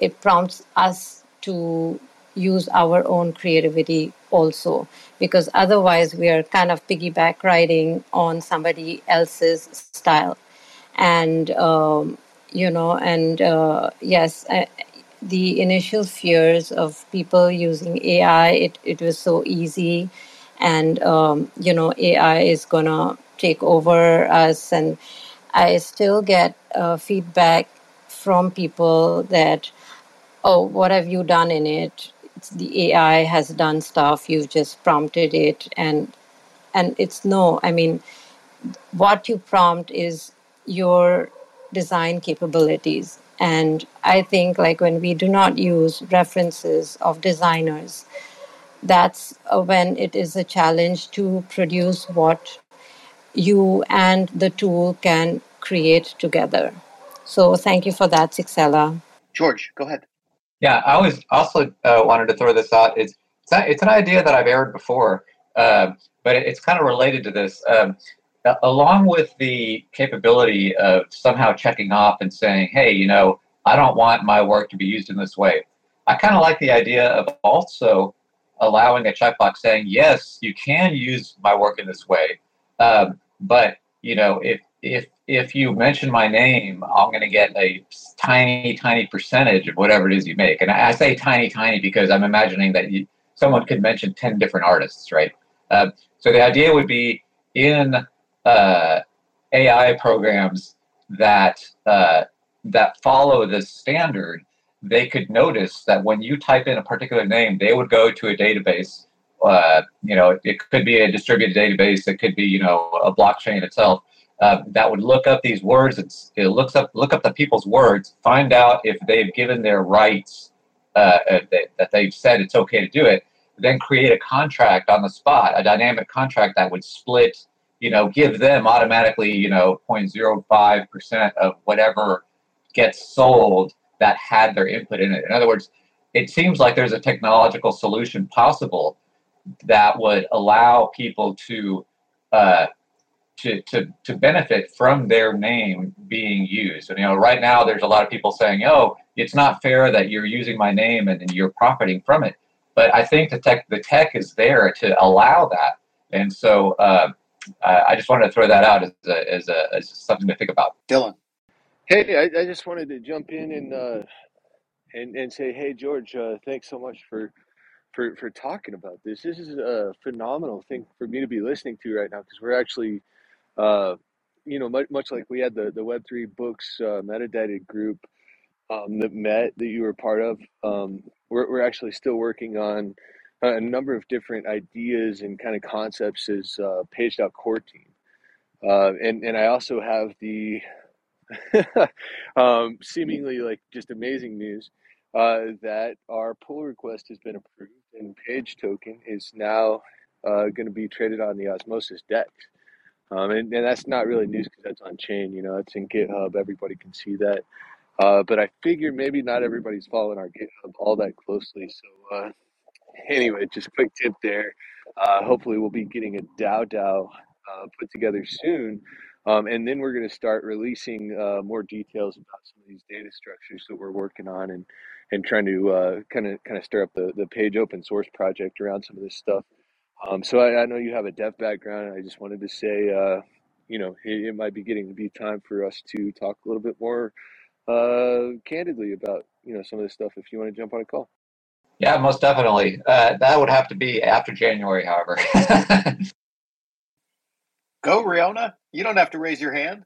Speaker 2: it prompts us to use our own creativity also because otherwise we are kind of piggyback riding on somebody else's style. And um, you know and uh, yes uh, the initial fears of people using ai it, it was so easy. And um, you know ai is gonna take over us. And i still get uh, feedback from people that oh what have you done in it? It's the ai has done stuff. You've just prompted it. And and it's no i mean what you prompt is your design capabilities. And i think like when we do not use references of designers that's uh, when it is a challenge to produce what you and the tool can create together so thank you for that sixella
Speaker 1: george go ahead
Speaker 4: Yeah, I always also uh, wanted to throw this out. It's it's, not, it's an idea that I've aired before, um, but it, it's kind of related to this. Um, along with the capability of somehow checking off and saying, "Hey, you know, I don't want my work to be used in this way." I kind of like the idea of also allowing a checkbox saying, "Yes, you can use my work in this way," um, but you know, if if if you mention my name, I'm going to get a tiny, tiny percentage of whatever it is you make. And I, say tiny, tiny because I'm imagining that you, someone could mention 10 different artists, right? Uh, so the idea would be in uh, AI programs that uh, that follow this standard, they could notice that when you type in a particular name, they would go to a database. Uh, you know, it could be a distributed database. It could be, you know, a blockchain itself uh, that would look up these words. It's, it looks up look up the people's words, find out if they've given their rights uh, uh, that, that they've said it's okay to do it. Then create a contract on the spot, a dynamic contract that would split. You know, give them automatically, you know, 0.05 percent of whatever gets sold that had their input in it. In other words, it seems like there's a technological solution possible that would allow people to uh, to, to, to benefit from their name being used. And, you know, right now there's a lot of people saying, oh, it's not fair that you're using my name and, and you're profiting from it. But I think the tech, the tech is there to allow that. And so uh, I just wanted to throw that out as, a, as, a, as something to think about.
Speaker 1: dylan
Speaker 5: Hey, I, I just wanted to jump in and uh, and and say, hey, George, uh, thanks so much for for for talking about this. This is a phenomenal thing for me to be listening to right now because we're actually, uh, you know, much, much like we had the the Web three books uh, metadata group um, that met that you were part of. Um, we're we're actually still working on a number of different ideas and kind of concepts as uh, PageDAO core team. Uh, and and I also have the um, seemingly like just amazing news uh, that our pull request has been approved and Page Token is now uh, going to be traded on the Osmosis DEX. Um, and, and that's not really news because that's on chain. You know, it's in GitHub. Everybody can see that. Uh, but I figured maybe not everybody's following our GitHub all that closely. So uh, anyway, just quick tip there. Uh, hopefully, we'll be getting a DAO DAO uh, put together soon. Um, and then we're going to start releasing uh, more details about some of these data structures that we're working on and, and trying to kind of kind of stir up the, the page open source project around some of this stuff. Um, so I, I know you have a deaf background. I just wanted to say, uh, you know, it, it might be getting to be time for us to talk a little bit more uh, candidly about you know some of this stuff. If you want to jump on a call.
Speaker 4: Yeah, most definitely. Uh, that would have to be after January, however.
Speaker 1: Go, Riona. You don't have to raise your hand.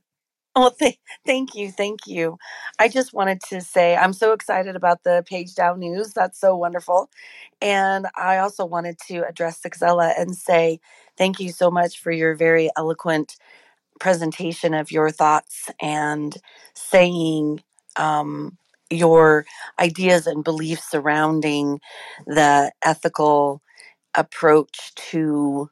Speaker 3: Well, th- thank you. Thank you. I just wanted to say I'm so excited about the PageDAO news. That's so wonderful. And I also wanted to address Sixella and say thank you so much for your very eloquent presentation of your thoughts and saying um, your ideas and beliefs surrounding the ethical approach to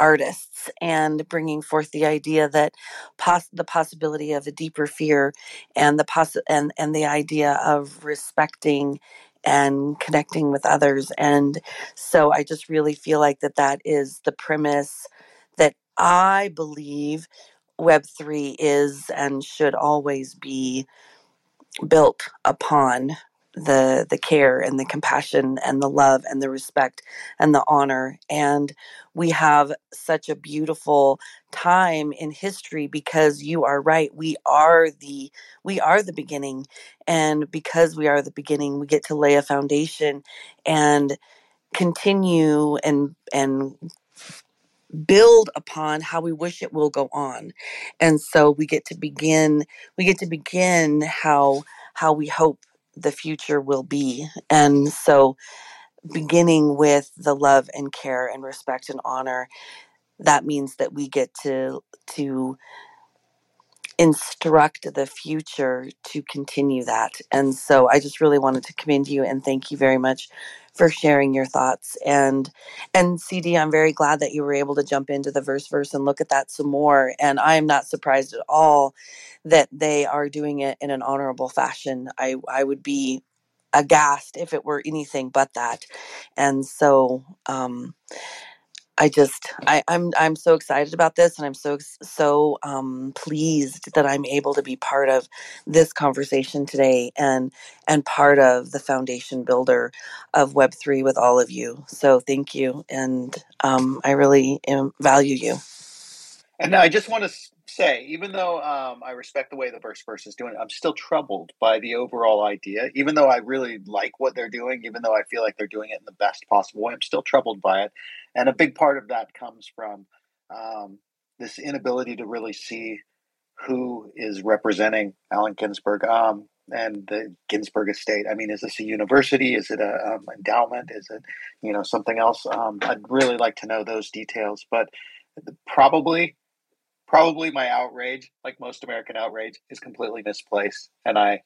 Speaker 3: artists and bringing forth the idea that poss- the possibility of a deeper fear and the and and the idea of respecting and connecting with others. And so i just really feel like that that is the premise that i believe web3 is and should always be built upon the the care and the compassion and the love and the respect and the honor. And we have such a beautiful time in history because you are right. We are the we are the beginning. And because we are the beginning we get to lay a foundation and continue and and build upon how we wish it will go on. And so we get to begin we get to begin how how we hope the future will be. And so beginning with the love and care and respect and honor that means that we get to to instruct the future to continue that. And so I just really wanted to commend you and thank you very much for sharing your thoughts. And and CD, I'm very glad that you were able to jump into the verse verse and look at that some more. And I'm not surprised at all that they are doing it in an honorable fashion. I I would be aghast if it were anything but that. And so um I just I, I'm I'm so excited about this, and I'm so so um, pleased that I'm able to be part of this conversation today, and and part of the foundation builder of Web three with all of you. So thank you, and um, I really am, value you.
Speaker 1: And now I just want to say, even though um, I respect the way the verse verse is doing I'm still troubled by the overall idea. Even though I really like what they're doing, even though I feel like they're doing it in the best possible way, I'm still troubled by it. And a big part of that comes from um, this inability to really see who is representing Allen Ginsberg um, and the Ginsberg estate. I mean, is this a university? Is it a um, endowment? Is it you know something else? Um, I'd really like to know those details, but probably probably my outrage, like most American outrage, is completely misplaced, and I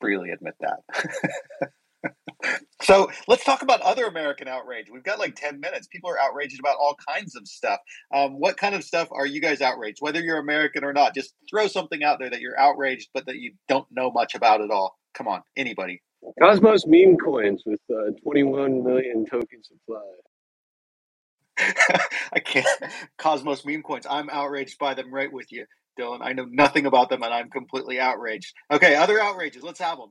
Speaker 1: freely admit that. so let's talk about other American outrage. We've got like 10 minutes. People are outraged about all kinds of stuff. Um, what kind of stuff are you guys outraged? Whether you're American or not, just throw something out there that you're outraged, but that you don't know much about at all. Come on, anybody.
Speaker 5: Cosmos meme coins with uh, 21 million token supply.
Speaker 1: I can't. Cosmos meme coins. I'm outraged by them right with you, Dylan. I know nothing about them and I'm completely outraged. Okay, other outrages. Let's have them.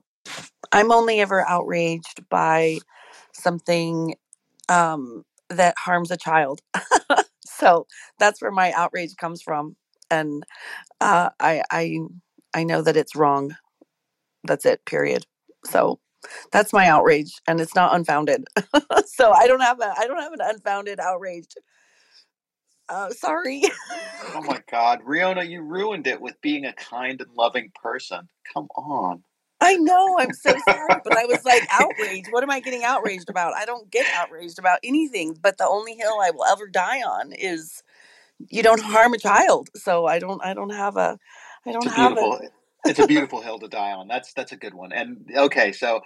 Speaker 3: I'm only ever outraged by something um, that harms a child. so that's where my outrage comes from, and uh, I I I know that it's wrong. That's it. Period. So that's my outrage, and it's not unfounded. so I don't have a I don't have an unfounded outrage. Uh, sorry.
Speaker 1: oh my God, Riona, you ruined it with being a kind and loving person. Come on.
Speaker 3: I know. I'm so sorry, but I was like outraged. What am I getting outraged about? I don't get outraged about anything. But the only hill I will ever die on is you don't harm a child. So I don't. I don't have a. I don't have a.
Speaker 1: it's a beautiful hill to die on. That's that's a good one. And okay, so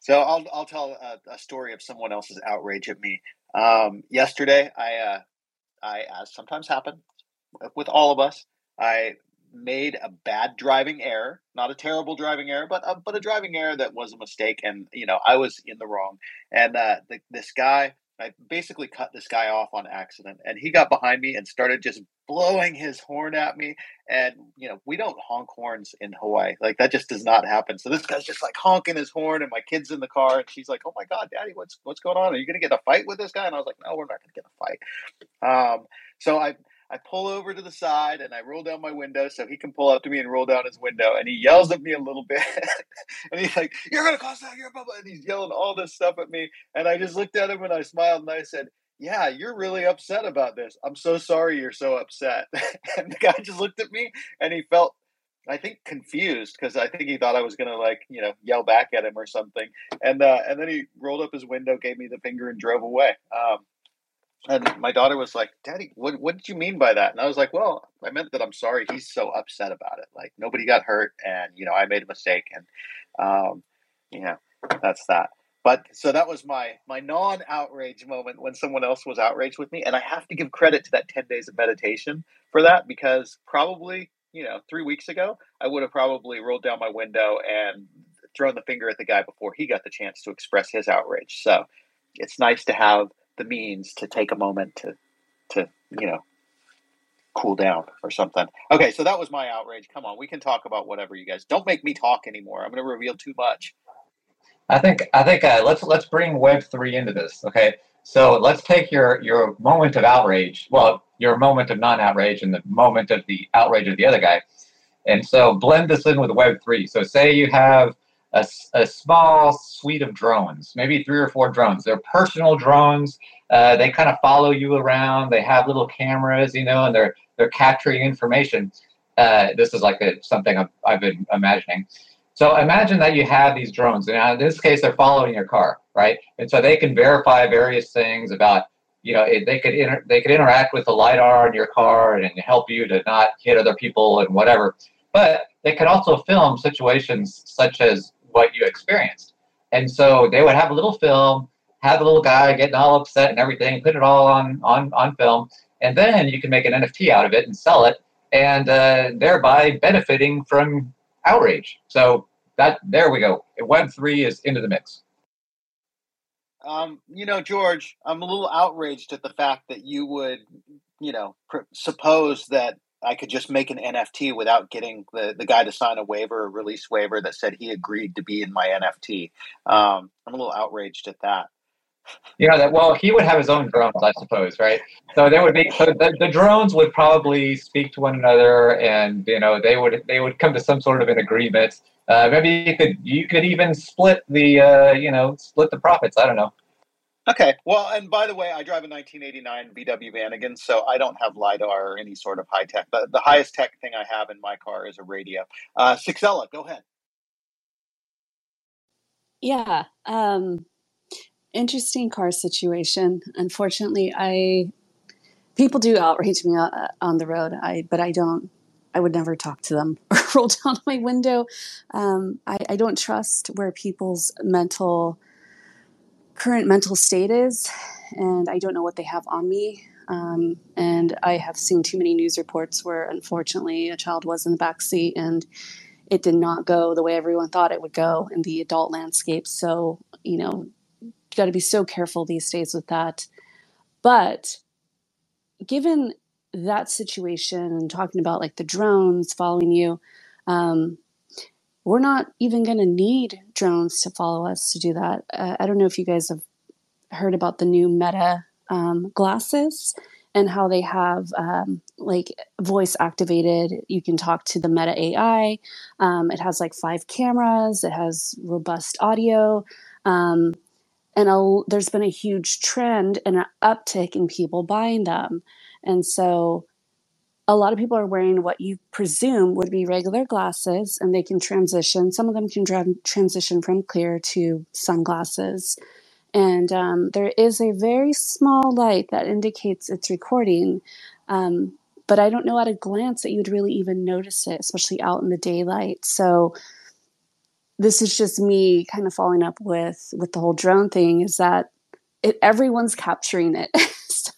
Speaker 1: so I'll I'll tell a, a story of someone else's outrage at me. Um, yesterday, I uh, I as sometimes happen with all of us, I made a bad driving error, not a terrible driving error, but a, but a driving error that was a mistake, and you know I was in the wrong. And uh, the, this guy I basically cut this guy off on accident, and he got behind me and started just blowing his horn at me. And you know, we don't honk horns in Hawaii; like that just does not happen. So this guy's just like honking his horn, and my kid's in the car, and she's like, "Oh my god, Daddy, what's what's going on? Are you going to get a fight with this guy?" And I was like, "No, we're not going to get a fight." Um, so I I pull over to the side and I roll down my window so he can pull up to me and roll down his window. And he yells at me a little bit. and he's like, You're going to cost out your blah, And he's yelling all this stuff at me. And I just looked at him and I smiled and I said, Yeah, you're really upset about this. I'm so sorry you're so upset. and the guy just looked at me and he felt, I think, confused because I think he thought I was going to, like, you know, yell back at him or something. And, uh, and then he rolled up his window, gave me the finger, and drove away. Um, and my daughter was like, Daddy, what, what did you mean by that? And I was like, Well, I meant that I'm sorry he's so upset about it. Like, nobody got hurt, and, you know, I made a mistake. And, um, you know, that's that. But so that was my my non outrage moment when someone else was outraged with me, and I have to give credit to that ten days of meditation for that because probably you know three weeks ago I would have probably rolled down my window and thrown the finger at the guy before he got the chance to express his outrage. So it's nice to have the means to take a moment to to you know cool down or something. Okay, so that was my outrage. Come on, we can talk about whatever you guys. Don't make me talk anymore. I'm going to reveal too much.
Speaker 4: I think I think uh, let's let's bring Web three into this. Okay, so let's take your your moment of outrage. Well, your moment of non outrage and the moment of the outrage of the other guy, and so blend this in with Web three. So say you have a, a small suite of drones, maybe three or four drones. They're personal drones. Uh, they kind of follow you around. They have little cameras, you know, and they're they're capturing information. Uh, this is like a, something I've, I've, been imagining. So imagine that you have these drones, and in this case, they're following your car, right? And so they can verify various things about, you know, they could inter- they could interact with the lidar in your car and help you to not hit other people and whatever. But they could also film situations such as what you experienced. And so they would have a little film, have a little guy getting all upset and everything, put it all on on on film, and then you can make an NFT out of it and sell it, and uh, thereby benefiting from outrage. So that there we go. Web three is into the mix.
Speaker 1: Um, you know, George, I'm a little outraged at the fact that you would, you know, pr- suppose that I could just make an NFT without getting the, the guy to sign a waiver, a release waiver that said he agreed to be in my NFT. Um, I'm a little outraged at that.
Speaker 4: Know that well, he would have his own drones, I suppose, right? So there would be so the, the drones would probably speak to one another, and you know they would they would come to some sort of an agreement. Uh, maybe you could you could even split the uh, you know split the profits. I don't know.
Speaker 1: Okay. Well, and by the way, I drive a 1989 VW Vanagon, so I don't have LiDAR or any sort of high tech. The, the highest tech thing I have in my car is a radio. Uh, Sixella, go ahead.
Speaker 6: Yeah. Um, interesting car situation. Unfortunately, I people do outrage me uh, on the road. I but I don't. I would never talk to them or roll down my window. Um, I, I don't trust where people's mental current mental state is, and I don't know what they have on me. Um, and I have seen too many news reports where, unfortunately, a child was in the back seat and it did not go the way everyone thought it would go in the adult landscape. So, you know, you got to be so careful these days with that. But given that situation and talking about like the drones following you, um, we're not even going to need drones to follow us to do that. Uh, I don't know if you guys have heard about the new Meta um, glasses and how they have um, like voice activated. You can talk to the Meta AI. Um, it has like five cameras. It has robust audio. Um, and a, there's been a huge trend and an uptick in people buying them. And so a lot of people are wearing what you presume would be regular glasses and they can transition. Some of them can tra- transition from clear to sunglasses. And um, there is a very small light that indicates it's recording um, but i don't know at a glance that you would really even notice it especially out in the daylight. So this is just me kind of following up with with the whole drone thing is that it, everyone's capturing it so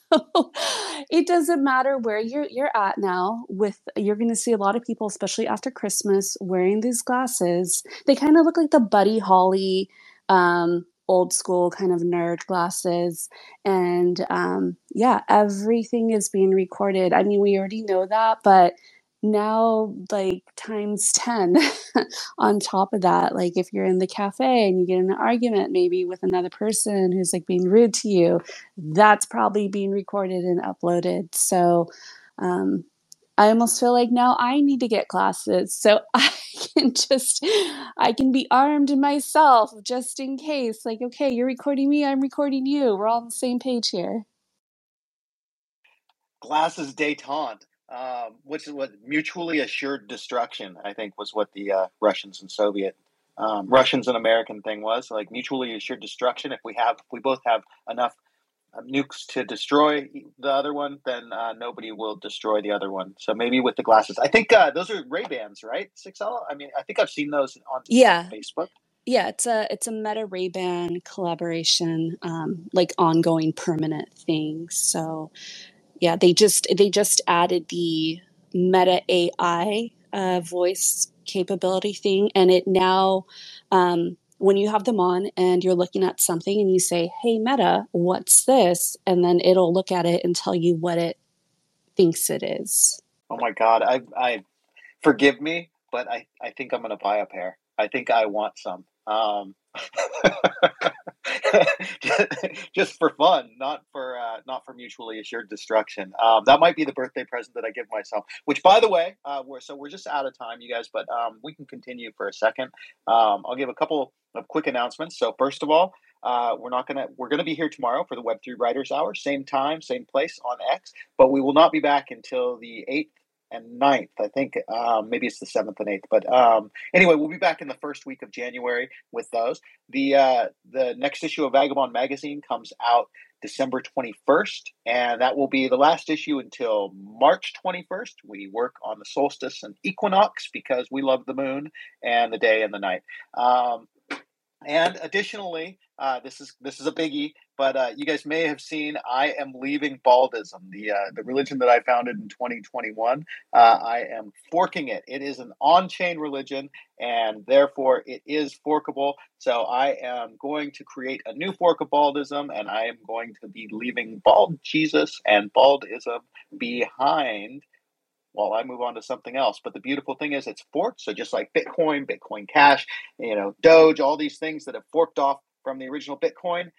Speaker 6: it doesn't matter where you're you're at now with you're going to see a lot of people especially after christmas wearing these glasses they kind of look like the buddy holly um, old school kind of nerd glasses. And um, yeah, everything is being recorded. I mean, we already know that, but now like times 10 on top of that like if you're in the cafe and you get in an argument maybe with another person who's like being rude to you that's probably being recorded and uploaded. So um, i almost feel like now i need to get glasses so i can just i can be armed myself just in case like okay you're recording me i'm recording you. We're all on the same page here.
Speaker 1: Glasses detente, um, which is what mutually assured destruction. I think was what the uh, Russians and Soviet, um, Russians and American thing was like mutually assured destruction. If we have, if we both have enough uh, nukes to destroy the other one, then uh, nobody will destroy the other one. So maybe with the glasses, I think uh, those are Ray Bans, right? Six L. I mean, I think I've seen those on
Speaker 6: yeah
Speaker 1: Facebook.
Speaker 6: yeah it's a it's a meta ray-ban collaboration um, like ongoing permanent thing so yeah they just they just added the meta ai uh, voice capability thing and it now um, when you have them on and you're looking at something and you say hey meta what's this and then it'll look at it and tell you what it thinks it is
Speaker 1: Oh my God, I, I forgive me, but I, I think I'm gonna buy a pair. I think I want some. Um, just for fun, not for uh, not for mutually assured destruction. Um, that might be the birthday present that I give myself. Which, by the way, uh, we're so we're just out of time, you guys, but um, we can continue for a second. Um, I'll give a couple of quick announcements. So, first of all, uh, we're not gonna we're gonna be here tomorrow for the Web three Writers Hour, same time, same place on X, but we will not be back until the eighth and 9th. I think um, maybe it's the seventh and eighth. But um, anyway, we'll be back in the first week of January with those. The uh, the next issue of Vagobond magazine comes out December 21st, and that will be the last issue until March 21st. We work on the solstice and equinox because we love the moon and the day and the night. Um, and additionally, uh, this is this is a biggie, but uh, you guys may have seen I am leaving Baldism, the uh, the religion that I founded in 2021. Uh, I am forking it. It is an on-chain religion, and therefore it is forkable. So I am going to create a new fork of Baldism, and I am going to be leaving Bald Jesus and Baldism behind while I move on to something else. But the beautiful thing is it's forked. So just like Bitcoin, Bitcoin Cash, you know, Doge, all these things that have forked off from the original Bitcoin,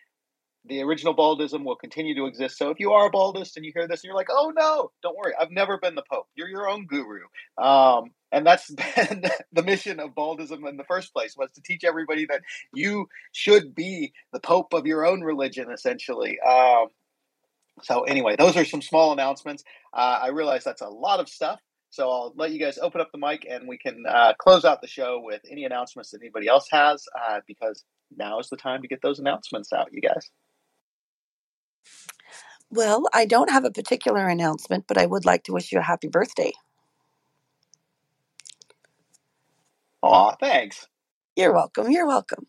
Speaker 1: the original baldism will continue to exist. So if you are a baldist and you hear this and you're like, oh no, don't worry, I've never been the Pope. You're your own guru. Um, and that's been the mission of baldism in the first place was to teach everybody that you should be the Pope of your own religion, essentially. Um, so anyway, those are some small announcements. Uh, I realize that's a lot of stuff. So I'll let you guys open up the mic and we can uh, close out the show with any announcements that anybody else has, uh, because now is the time to get those announcements out, you guys.
Speaker 3: Well, I don't have a particular announcement, but I would like to wish you a happy birthday.
Speaker 1: Aw, thanks.
Speaker 3: You're welcome. You're welcome.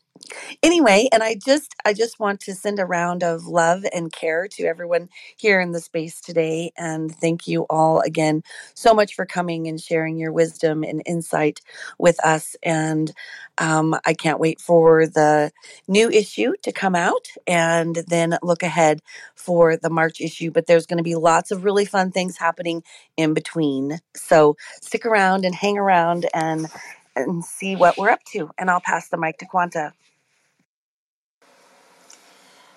Speaker 3: Anyway, and I just I just want to send a round of love and care to everyone here in the space today and thank you all again so much for coming and sharing your wisdom and insight with us and um, I can't wait for the new issue to come out and then look ahead for the March issue. But there's going to be lots of really fun things happening in between. So stick around and hang around and and see what we're up to. And I'll pass the mic to Quanta.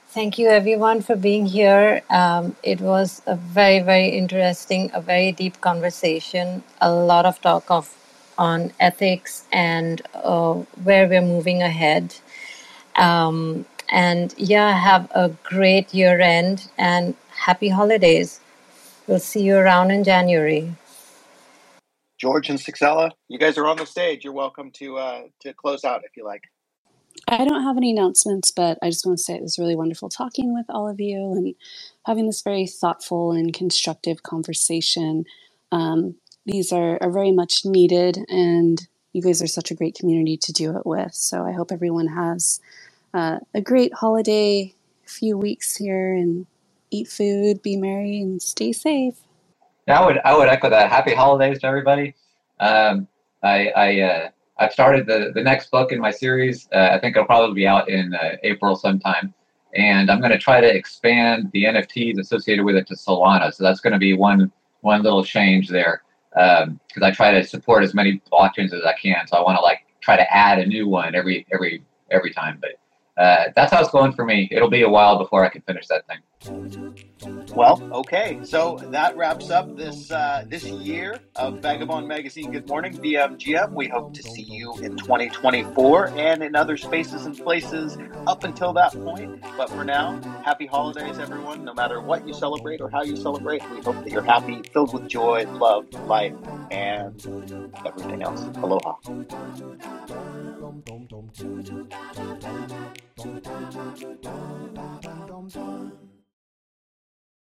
Speaker 2: Thank you, everyone, for being here. Um, it was a very, very interesting, a very deep conversation. A lot of talk of on ethics and uh, where we're moving ahead. Um, and yeah, have a great year end and happy holidays. We'll see you around in January.
Speaker 1: George and Sixella, you guys are on the stage. You're welcome to uh, to close out if you like.
Speaker 6: I don't have any announcements, but I just want to say it was really wonderful talking with all of you and having this very thoughtful and constructive conversation. Um, these are, are very much needed, and you guys are such a great community to do it with. So I hope everyone has uh, a great holiday few weeks here and eat food, be merry, and stay safe.
Speaker 4: I would I would echo that. Happy holidays to everybody. Um, I I uh, I've started the the next book in my series. Uh, I think it'll probably be out in uh, April sometime, and I'm going to try to expand the NFTs associated with it to Solana. So that's going to be one one little change there because um, I try to support as many blockchains as I can. So I want to like try to add a new one every every every time. But uh, that's how it's going for me. It'll be a while before I can finish that thing.
Speaker 1: Well, okay, so that wraps up this uh, this year of Vagobond Magazine. Good morning, VMGM. We hope to see you in 2024 and in other spaces and places up until that point. But for now, happy holidays, everyone. No matter what you celebrate or how you celebrate, we hope that you're happy, filled with joy, love, life, and everything else. Aloha.